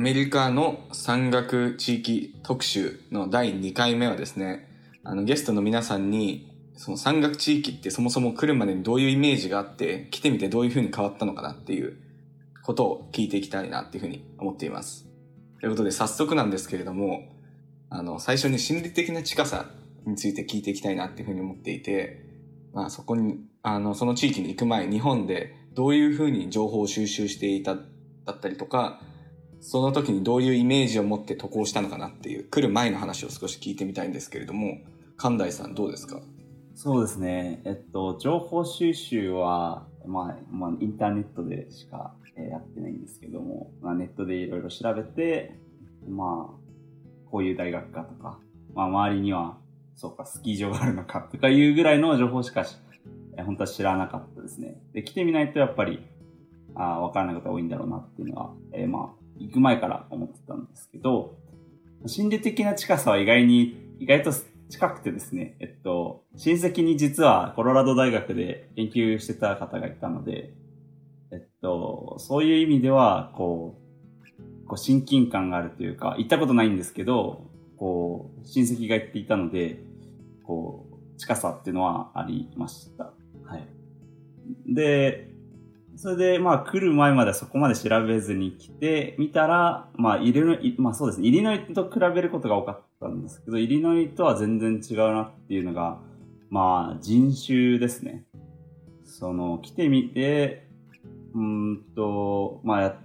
アメリカの山岳地域特集の第2回目はですね、あのゲストの皆さんにその山岳地域ってそもそも来るまでにどういうイメージがあって来てみてどういう風に変わったのかなっていうことを聞いていきたいなっていう風に思っています。ということで早速なんですけれども、あの最初に心理的な近さについて聞いていきたいなっていう風に思っていて、まあそこに、あのその地域に行く前、日本でどういう風に情報を収集していただったりとか、その時にどういうイメージを持って渡航したのかなっていう、来る前の話を少し聞いてみたいんですけれども、神大さんどうですか？そうですね。えっと、情報収集は、まあ、まあ、インターネットでしか、えやってないんですけども、まあ、ネットでいろいろ調べて、まあ、こういう大学かとか、まあ、周りには、そうか、スキー場があるのかとかいうぐらいの情報しかし、え本当は知らなかったですね。で、来てみないとやっぱり、ああ、わからないことが多いんだろうなっていうのは、えーまあ、行く前から思ってたんですけど、心理的な近さは意外に、意外と近くてですね、えっと、親戚に実はコロラド大学で研究してた方がいたので、えっと、そういう意味では、こう、こう親近感があるというか、行ったことないんですけど、こう、親戚が言っていたので、こう、近さっていうのはありました。はい。で、それで、まあ、来る前まではそこまで調べずに来てみたら、まあ、イリノイ、まあそうですね、イリノイと比べることが多かったんですけど、イリノイとは全然違うなっていうのが、まあ、人種ですね。その、来てみて、うんと、まあや、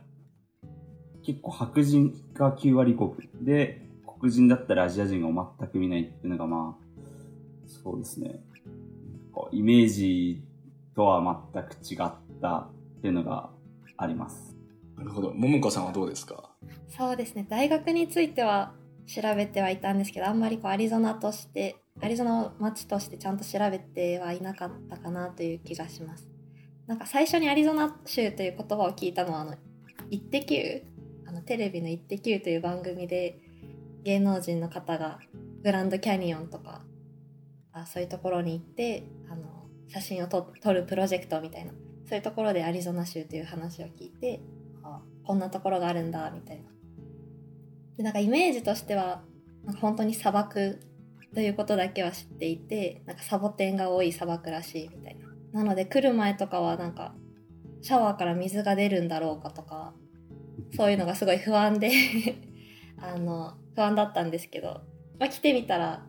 結構白人が9割5分で、黒人だったらアジア人が全く見ないっていうのが、まあ、そうですね。イメージとは全く違ったっていうのがあります。なるほど。桃子さんはどうですか？そうですね大学については調べてはいたんですけどあんまりこうアリゾナとしてアリゾナを町としてちゃんと調べてはいなかったかなという気がしますなんか最初にアリゾナ州という言葉を聞いたのはあの「イッテ Q!」あのテレビの「イッテ Q!」という番組で芸能人の方がグランドキャニオンとかあそういうところに行ってあの写真を撮撮るプロジェクトみたいなそういうところでアリゾナ州という話を聞いてあこんなところがあるんだみたいな。でなんかイメージとしてはなんか本当に砂漠ということだけは知っていてなんかサボテンが多い砂漠らしいみたいな。なので来る前とかはなんかシャワーから水が出るんだろうかとかそういうのがすごい不安で あの不安だったんですけど、まあ、来てみたら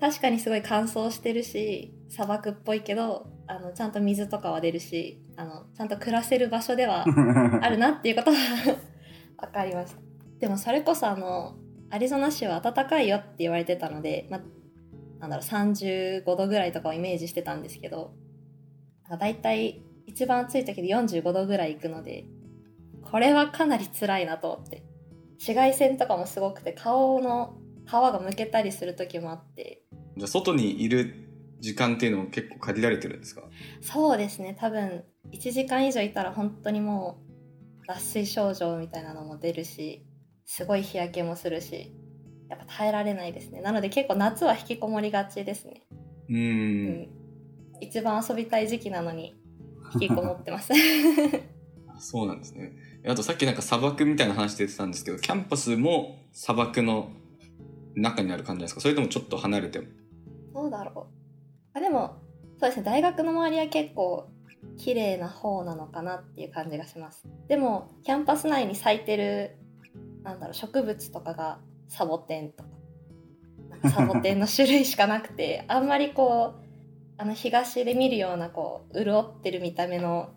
確かにすごい乾燥してるし砂漠っぽいけどあのちゃんと水とかは出るしあのちゃんと暮らせる場所では あるなっていうことは 分かりました。でもそれこそあのアリゾナ州は暖かいよって言われてたので、まあ、なんだろう35度ぐらいとかをイメージしてたんですけどなんか大体一番暑い時で45度ぐらい行くのでこれはかなり辛いなと思って。紫外線とかもすごくて顔の皮がむけたりする時もあって。じゃあ外にいる時間っていうのも結構限られてるんですか？そうですね。多分1時間以上いたら本当にもう脱水症状みたいなのも出るしすごい日焼けもするしやっぱ耐えられないですね。なので結構夏は引きこもりがちですね。うー。うん。ん一番遊びたい時期なのに引きこもってます。あそうなんですね。あとさっきなんか砂漠みたいな話出てたんですけど、キャンパスも砂漠の中にある感じですか？それともちょっと離れても？どうだろうあでもそうですね。大学の周りは結構綺麗な方なのかなっていう感じがします。でもキャンパス内に咲いてるなんだろう植物とかがサボテンとか。なんかサボテンの種類しかなくて あんまりこうあの東で見るようなこう潤ってる見た目の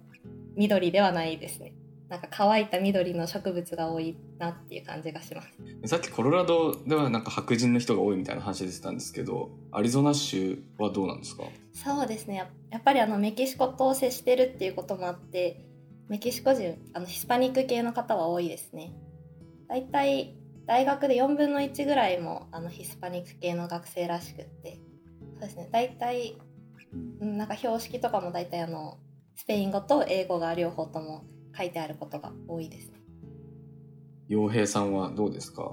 緑ではないですねなんか乾いた緑の植物が多いなっていう感じがします。さっきコロラドではなんか白人の人が多いみたいな話出てたんですけど、アリゾナ州はどうなんですか？そうですね。ややっぱりあのメキシコと接してるっていうこともあってメキシコ人あのヒスパニック系の方は多いですね。だいたい大学で4分の1ぐらいもあのヒスパニック系の学生らしくって。そうですね。だいたいうんなんか標識とかもだいたいあのスペイン語と英語が両方とも書いてあることが多いですね。洋平さんはどうですか？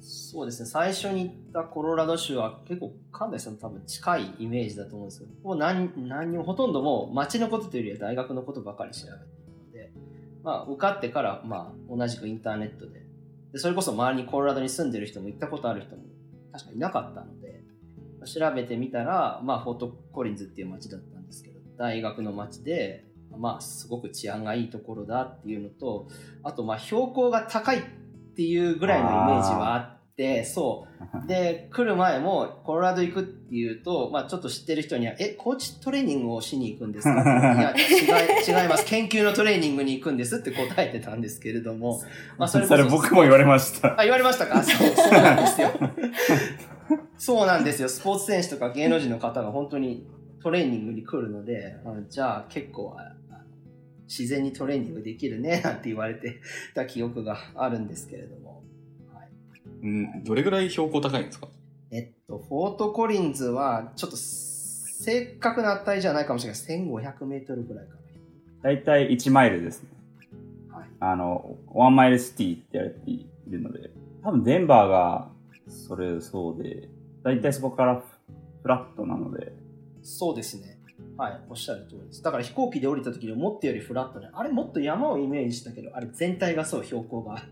そうですね、最初に行ったコロラド州は結構、神田さんと多分近いイメージだと思うんですけど、もう何何にもほとんどもう街のことというよりは大学のことばかり調べていたので、まあ、受かってから、まあ、同じくインターネットででそれこそ周りにコロラドに住んでる人も行ったことある人も確かいなかったので、調べてみたら、まあ、フォートコリンズっていう街だったんですけど、大学の街で、まあ、すごく治安がいいところだっていうのと、あと、まあ、標高が高いっていうぐらいのイメージはあって、そう。で、来る前も、コロラド行くっていうと、まあ、ちょっと知ってる人には、え、コーチトレーニングをしに行くんですか？いや、違い、違います。研究のトレーニングに行くんですって答えてたんですけれども、まあ、そそれこそれ僕も言われました。あ、言われましたか？そう、そうなんですよ。そうなんですよ。スポーツ選手とか芸能人の方が本当にトレーニングに来るので、あじゃあ結構ああ自然にトレーニングできるね、なんて言われてた記憶があるんですけれども。はい、うん、どれぐらい標高高いんですか？えっと、フォートコリンズはちょっと正確な値じゃないかもしれないです。1500メートルぐらいかだいたい1マイルですね。な。はい。あの、ワンマイルシティって言われているので、多分デンバーがそれそうで、だいたいそこからフラットなので、そうですね。はい、おっしゃる通りです。だから飛行機で降りた時に思ったよりフラットね。あれもっと山をイメージしたけど、あれ全体がそう、標高が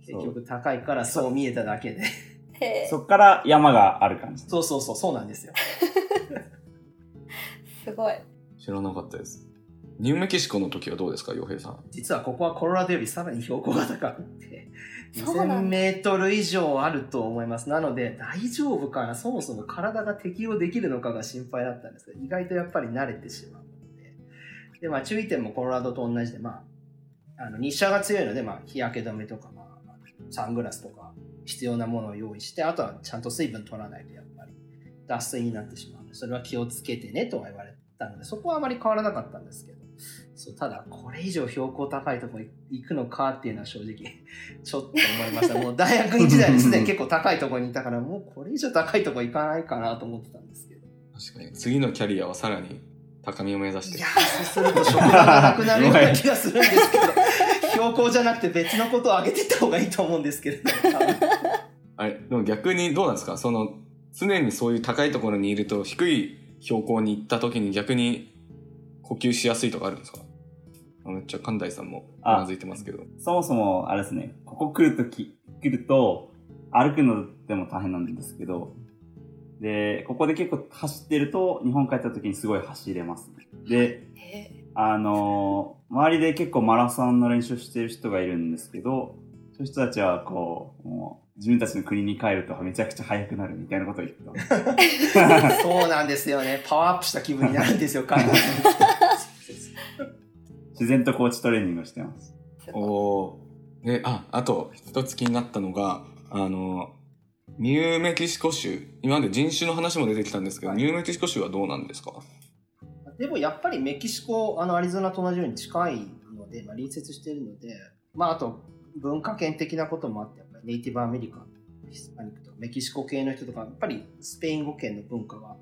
結局高いからそう見えただけで。そこから山がある感じ。そうそうそう、そうなんですよ。すごい。知らなかったです。ニューメキシコの時はどうですか、洋平さん。実はここはコロラドよりさらに標高が高くて、2000メートル以上あると思います。なので、大丈夫かな？そもそも体が適応できるのかが心配だったんですけど、意外とやっぱり慣れてしまうので。で、まあ注意点もコロラドと同じで、まあ、あの日射が強いので、まあ日焼け止めとか、まあ、サングラスとか必要なものを用意して、あとはちゃんと水分取らないとやっぱり脱水になってしまうので、それは気をつけてねとは言われたので、そこはあまり変わらなかったんですけど、そうただこれ以上標高高いところ行くのかっていうのは正直 ちょっと思いました。もう大学院時代にすでに結構高いところにいたからもうこれ以上高いところ行かないかなと思ってたんですけど。確かに。次のキャリアはさらに高みを目指して。いや。ーそうすると職場がなくなるような気がするんですけど 標高じゃなくて別のことを上げていった方がいいと思うんですけれどあれ、でも逆にどうなんですか？その、常にそういう高いところにいると、低い標高に行った時に逆に呼吸しやすいとかあるんですか？あめっちゃ神田さんもうなずいてますけど。そもそも、あれですね、ここ来るとき、来ると、歩くのでも大変なんですけど、で、ここで結構走ってると、日本帰った時にすごい走れますね。で、へあのー周りで結構マラソンの練習してる人がいるんですけど、そういう人たちはこう、もう自分たちの国に帰るとめちゃくちゃ速くなるみたいなことを言ってます。そうなんですよねパワーアップした気分になるんですよ海外に自然とコーチトレーニングをしてます。おー。で、あ、あと一つ気になったのが、あの、ニューメキシコ州、今まで人種の話も出てきたんですけど、はい。ニューメキシコ州はどうなんですか？でもやっぱりメキシコ、あのアリゾナと同じように近いので、まあ、隣接しているので、まあ、あと文化圏的なこともあって、やっぱりネイティブアメリカン、ヒスパニックとかメキシコ系の人とか、やっぱりスペイン語圏の文化が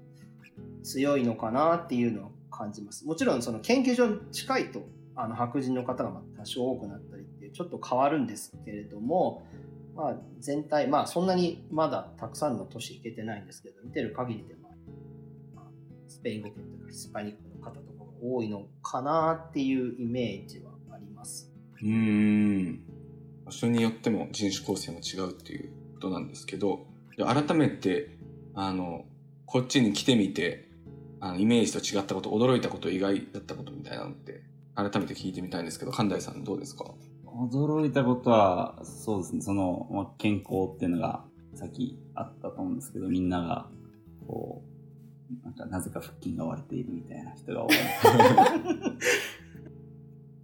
強いのかなっていうのを感じます。もちろんその研究所に近いとあの白人の方が多少多くなったりっていうちょっと変わるんですけれども、まあ、全体、まあそんなにまだたくさんの都市行けてないんですけど、見てる限りでまあまあスペイン語圏とかヒスパニックの方とかが多いのかなっていうイメージはあります。うん。場所によっても人種構成も違うっていうことなんですけど、改めて、あの、こっちに来てみて、あのイメージと違ったこと、驚いたこと、意外だったことみたいなのって、改めて聞いてみたいんですけど、神田さんどうですか？驚いたことは、そうですね、その、まあ、健康っていうのがさっきあったと思うんですけど、みんなが、こう、なんかなぜか腹筋が割れているみたいな人が多い。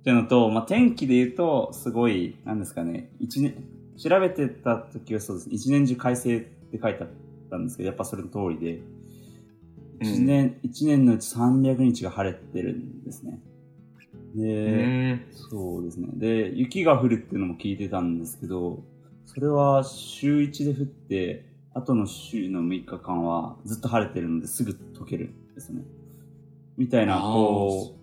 っていうのと、まあ、天気で言うと、すごい、なんですかね、一年、調べてた時はそうですね、一年中快晴って書いてあったんですけど、やっぱそれの通りで、一年、一年のうち300日が晴れてるんですね。うで。そうですね。で、雪が降るっていうのも聞いてたんですけど、それは週1で降って、後の週の6日間はずっと晴れてるのですぐ溶けるんですね。みたいな、こう、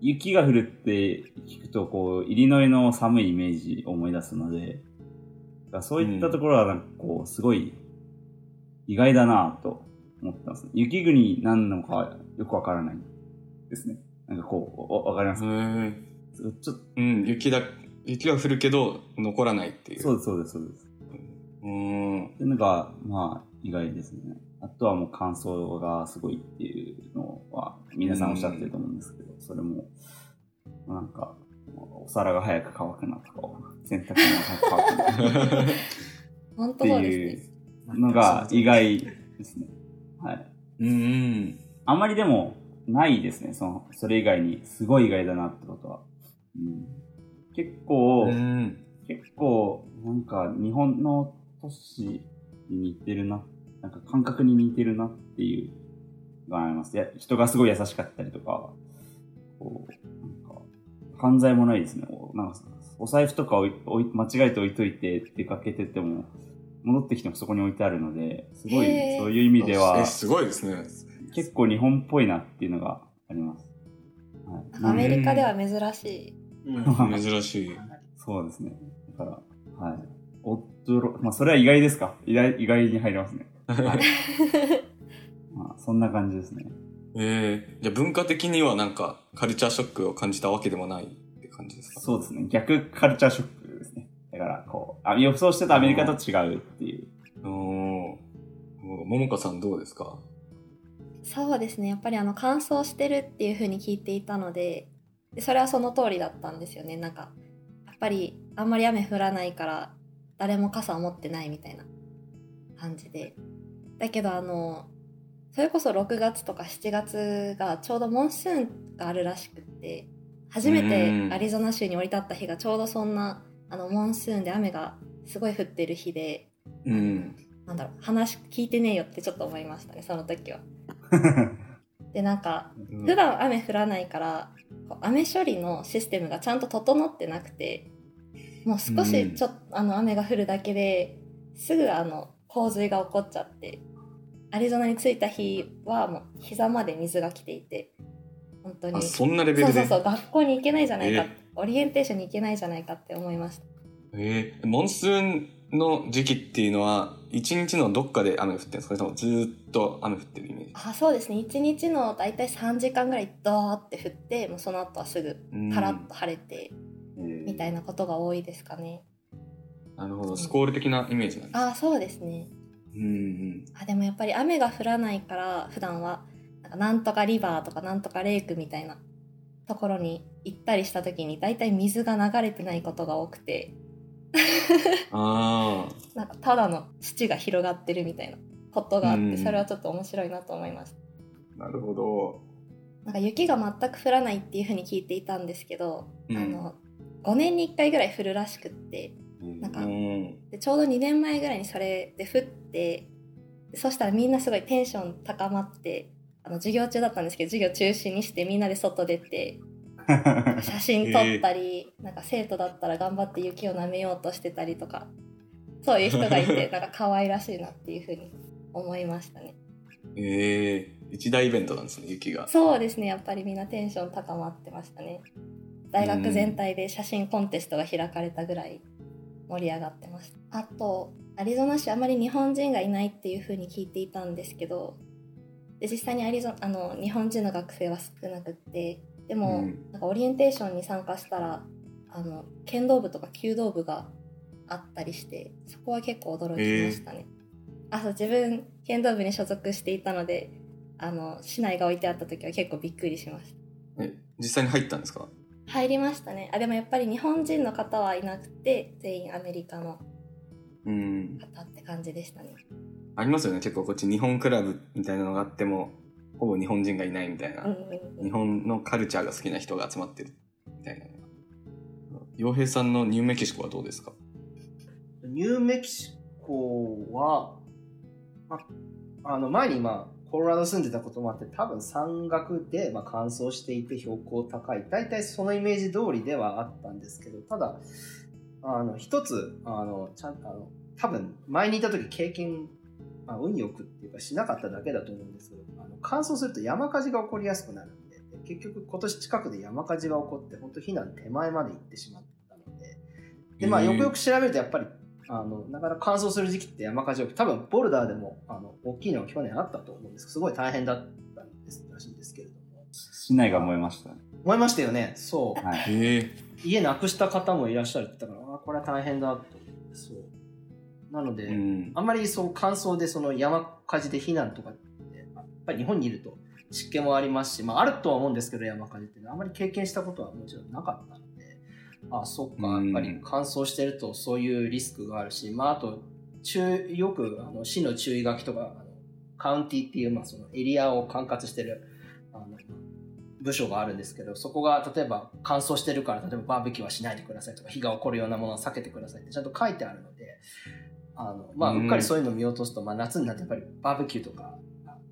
雪が降るって聞くと、こう、イリノイの寒いイメージを思い出すので、そういったところは、なんかこう、すごい意外だなぁと思ってます。雪国なんのかよくわからないですね。なんかこう、わわかります？ちょっとうん、雪だ、雪は降るけど残らないっていう。そうです、そうです、そうです。うーん。っていうのが、まあ、意外ですね。あとはもう乾燥がすごいっていうのは、皆さんおっしゃってると思うんですけど、それも、なんか、お皿が早く乾くなとか、洗濯物が早く乾くな って。いうのが意外ですね。はい。うんうん。あんまりでも、ないですね。その、それ以外に、すごい意外だなってことは。うん、結構、うん。結構、なんか日本の都市に似てるな、なんか感覚に似てるなっていうのがあります。いや人がすごい優しかったりとか、こう、なんか、犯罪もないですね。おなんかお財布とか置い置い間違えて置いといて出かけてても、戻ってきてもそこに置いてあるので、すごいそういう意味ではえ、、すごいですね。結構日本っぽいなっていうのがあります。はい、アメリカでは珍しい。うん珍しい。そうですね。だから、はい。驚まあ、それは意外ですか？意外意外に入りますね。はい。まあ、そんな感じですね。えー、じゃあ文化的にはなんかカルチャーショックを感じたわけでもないって感じですか？そうですね。逆カルチャーショックですね。だから、こう、あ予想してたアメリカと違うっていう。うーん。ももかさんどうですか？そうですねやっぱりあの乾燥してるっていう風に聞いていたのででそれはその通りだったんですよねなんかやっぱりあんまり雨降らないから誰も傘を持ってないみたいな感じでだけどあのそれこそ6月とか7月がちょうどモンスーンがあるらしくって初めてアリゾナ州に降り立った日がちょうどそんなあのモンスーンで雨がすごい降ってる日でうん。なんだろう話聞いてねえよってちょっと思いましたねその時は。でなんかうん。普段雨降らないから雨処理のシステムがちゃんと整ってなくてもう少しちょっと、あの雨が降るだけですぐあの洪水が起こっちゃってアリゾナに着いた日はもう膝まで水が来ていて本当に。あ、そんなレベルで？そうそうそう学校に行けないじゃないか、えオリエンテーションに行けないじゃないかって思いました。えー、モンスーンの時期っていうのは、一日のどっかで雨が降ってるんですかそれともずーっと雨降ってるイメージ。あそうですね。1日の大体3時間ぐらいドーって降ってもうその後はすぐカラッと晴れてみたいなことが多いですかね、なるほど。スコール的なイメージなんです。あそうですね。うんうん。あでもやっぱり雨が降らないから普段はなんかなんとかリバーとかなんとかレイクみたいなところに行ったりした時に大体水が流れてないことが多くて あなんかただの土が広がってるみたいなことがあっうん。てそれはちょっと面白いなと思いました。あ、なるほど。なんか雪が全く降らないっていう風に聞いていたんですけど、うん。あの5年に1回ぐらい降るらしくってなんうかん。でちょうど2年前ぐらいにそれで降ってでそしたらみんなすごいテンション高まってあの授業中だったんですけど授業中止にしてみんなで外出て写真撮ったり、なんか生徒だったら頑張って雪を舐めようとしてたりとかそういう人がいて なんか可愛らしいなっていうふうに思いましたね。ええ。一大イベントなんですね、雪が。そうですね。やっぱりみんなテンション高まってましたね。大学全体で写真コンテストが開かれたぐらい盛り上がってました。あとアリゾナ市あまり日本人がいないっていうふうに聞いていたんですけどで実際にアリゾあの日本人の学生は少なくってでも、うん。なんかオリエンテーションに参加したらあの剣道部とか弓道部があったりしてそこは結構驚きましたね、あそう自分剣道部に所属していたのであの市内が置いてあった時は結構びっくりしました。え、実際に入ったんですか？入りましたね。あでもやっぱり日本人の方はいなくて全員アメリカのうん。方って感じでしたね。ありますよね、結構こっち日本クラブみたいなのがあっても、ほぼ日本人がいないみたいな。日本のカルチャーが好きな人が集まってるみたいな。洋平さんのニューメキシコはどうですか？ニューメキシコは、まあの前にまあコロラド住んでたこともあって多分山岳でまあ乾燥していて標高高い大体そのイメージ通りではあったんですけどただあの一つあのちゃんあの多分前にいた時経験まあ、運よくっていうかしなかっただけだと思うんですけどあの乾燥すると山火事が起こりやすくなるんでで結局今年近くで山火事が起こって本当避難手前まで行ってしまったのでで、まあ、よくよく調べるとやっぱりあのなかなか乾燥する時期って山火事起き多分ボルダーでもあの大きいのが去年あったと思うんですけどすごい大変だったんですらしいんですけれども市内が燃えましたね。思いましたよねそうはい。家なくした方もいらっしゃるって言ったから、あこれは大変だと思って、そう。なので、うん。あんまりそう乾燥でその山火事で避難とかって、やっぱり日本にいると湿気もありますし、まああるとは思うんですけど、山火事ってあんまり経験したことはもちろんなかったので、あそっか、うん。やっぱり乾燥してるとそういうリスクがあるし、まああと、注よくあの市の注意書きとか、あのカウンティっていう、まあ、そのエリアを管轄してるあの部署があるんですけど、そこが例えば乾燥してるから、例えばバーベキューはしないでくださいとか、火が起こるようなものは避けてくださいってちゃんと書いてあるので、あのまあ、うっかりそういうのを見落とすと、まあ、夏になってやっぱりバーベキューとか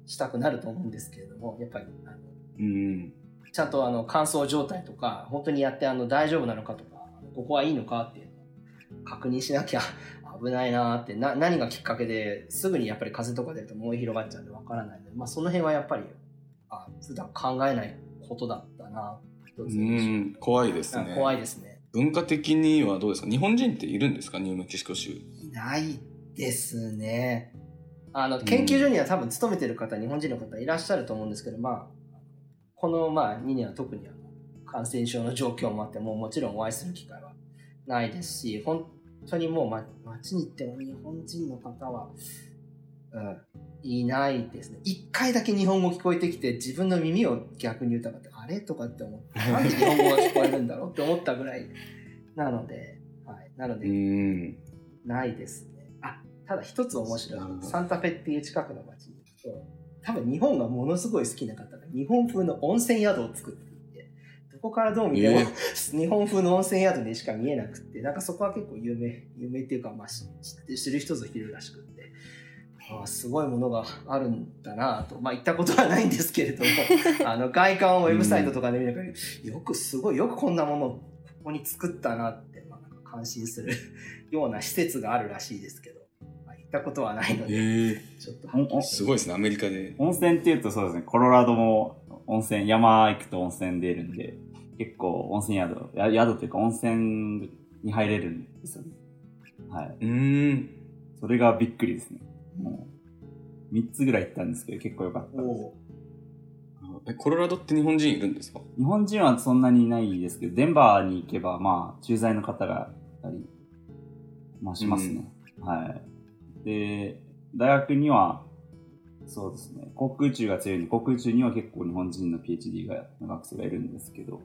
したくなると思うんですけれども、やっぱりあのうん。ちゃんとあの乾燥状態とか、本当にやってあの大丈夫なのかとか、ここはいいのかっていうのを確認しなきゃ 危ないなーってな、何がきっかけですぐにやっぱり風とか出ると燃え広がっちゃうんでわからないので、まあ、その辺はやっぱりあ普段考えないことだったな、うん、怖いですね。怖いですね。文化的にはどうですか？日本人っているんですか？ニューメキシコ州。いないですね。あの研究所には多分勤めてる方、日本人の方いらっしゃると思うんですけど、まあ、このまあ2年は特にあの感染症の状況もあって、もうもちろんお会いする機会はないですし、本当にもう、ま、街に行っても日本人の方は、うん、いないですね。一回だけ日本語聞こえてきて、自分の耳を逆に疑って、あれ？とかって思って、なんで日本語が聞こえるんだろう？って思ったぐらいなので、はい。なので、うん。ないですね。あ、ただ一つ面白い。サンタフェっていう近くの町に行くと、多分日本がものすごい好きな方が日本風の温泉宿を作っていて、どこからどう見ても、え 日本風の温泉宿にしか見えなくって、なんかそこは結構有名、有名っていうか、まあ、知って知る人ぞ知るらしくって、あすごいものがあるんだなと、まあ行ったことはないんですけれども、あの外観をウェブサイトとかで見る限り、よくすごい、よくこんなものをここに作ったなって、まあ、なんか感心するような施設があるらしいですけど、まあ、行ったことはないのえで、ー、ちょっとすごいですね、アメリカで。温泉っていうとそうですね、コロラドも温泉、山行くと温泉出るんで、結構温泉宿、や宿というか温泉に入れるんですよね。はい。うーん。それがびっくりですね。もう、3つぐらい行ったんですけど、結構良かった。おえ、コロラドって日本人いるんですか？日本人はそんなにいないですけど、デンバーに行けば、まあ、駐在の方がいたり、まあ、しますね。はい。で、大学には、そうですね、航空宇宙が強いんで、航空宇宙には結構日本人の PhD がの学生がいるんですけど、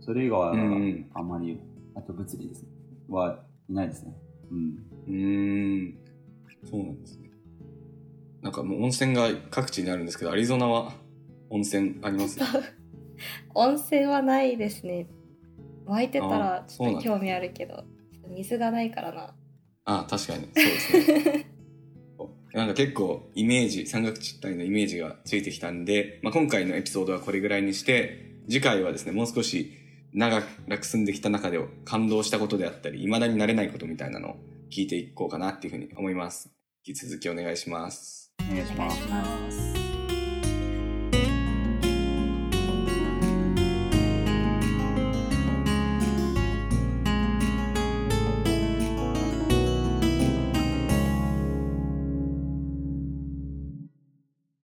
それ以外はうんあまり、あと物理ですね、はいないですね。うん。うーん。そうなんですね。なんかもう温泉が各地にあるんですけど、アリゾナは温泉あります？温泉はないですね湧いてたらちょっと興味あるけど水がないからなあ確かに。そうですね。なんか結構イメージ、山岳地帯のイメージがついてきたんで、まあ、今回のエピソードはこれぐらいにして、次回はですね、もう少し長く住んできた中で感動したことであったり、未だになれないことみたいなのを聞いていこうかなっていうふうに思います。引き続き。お願いします。お願いします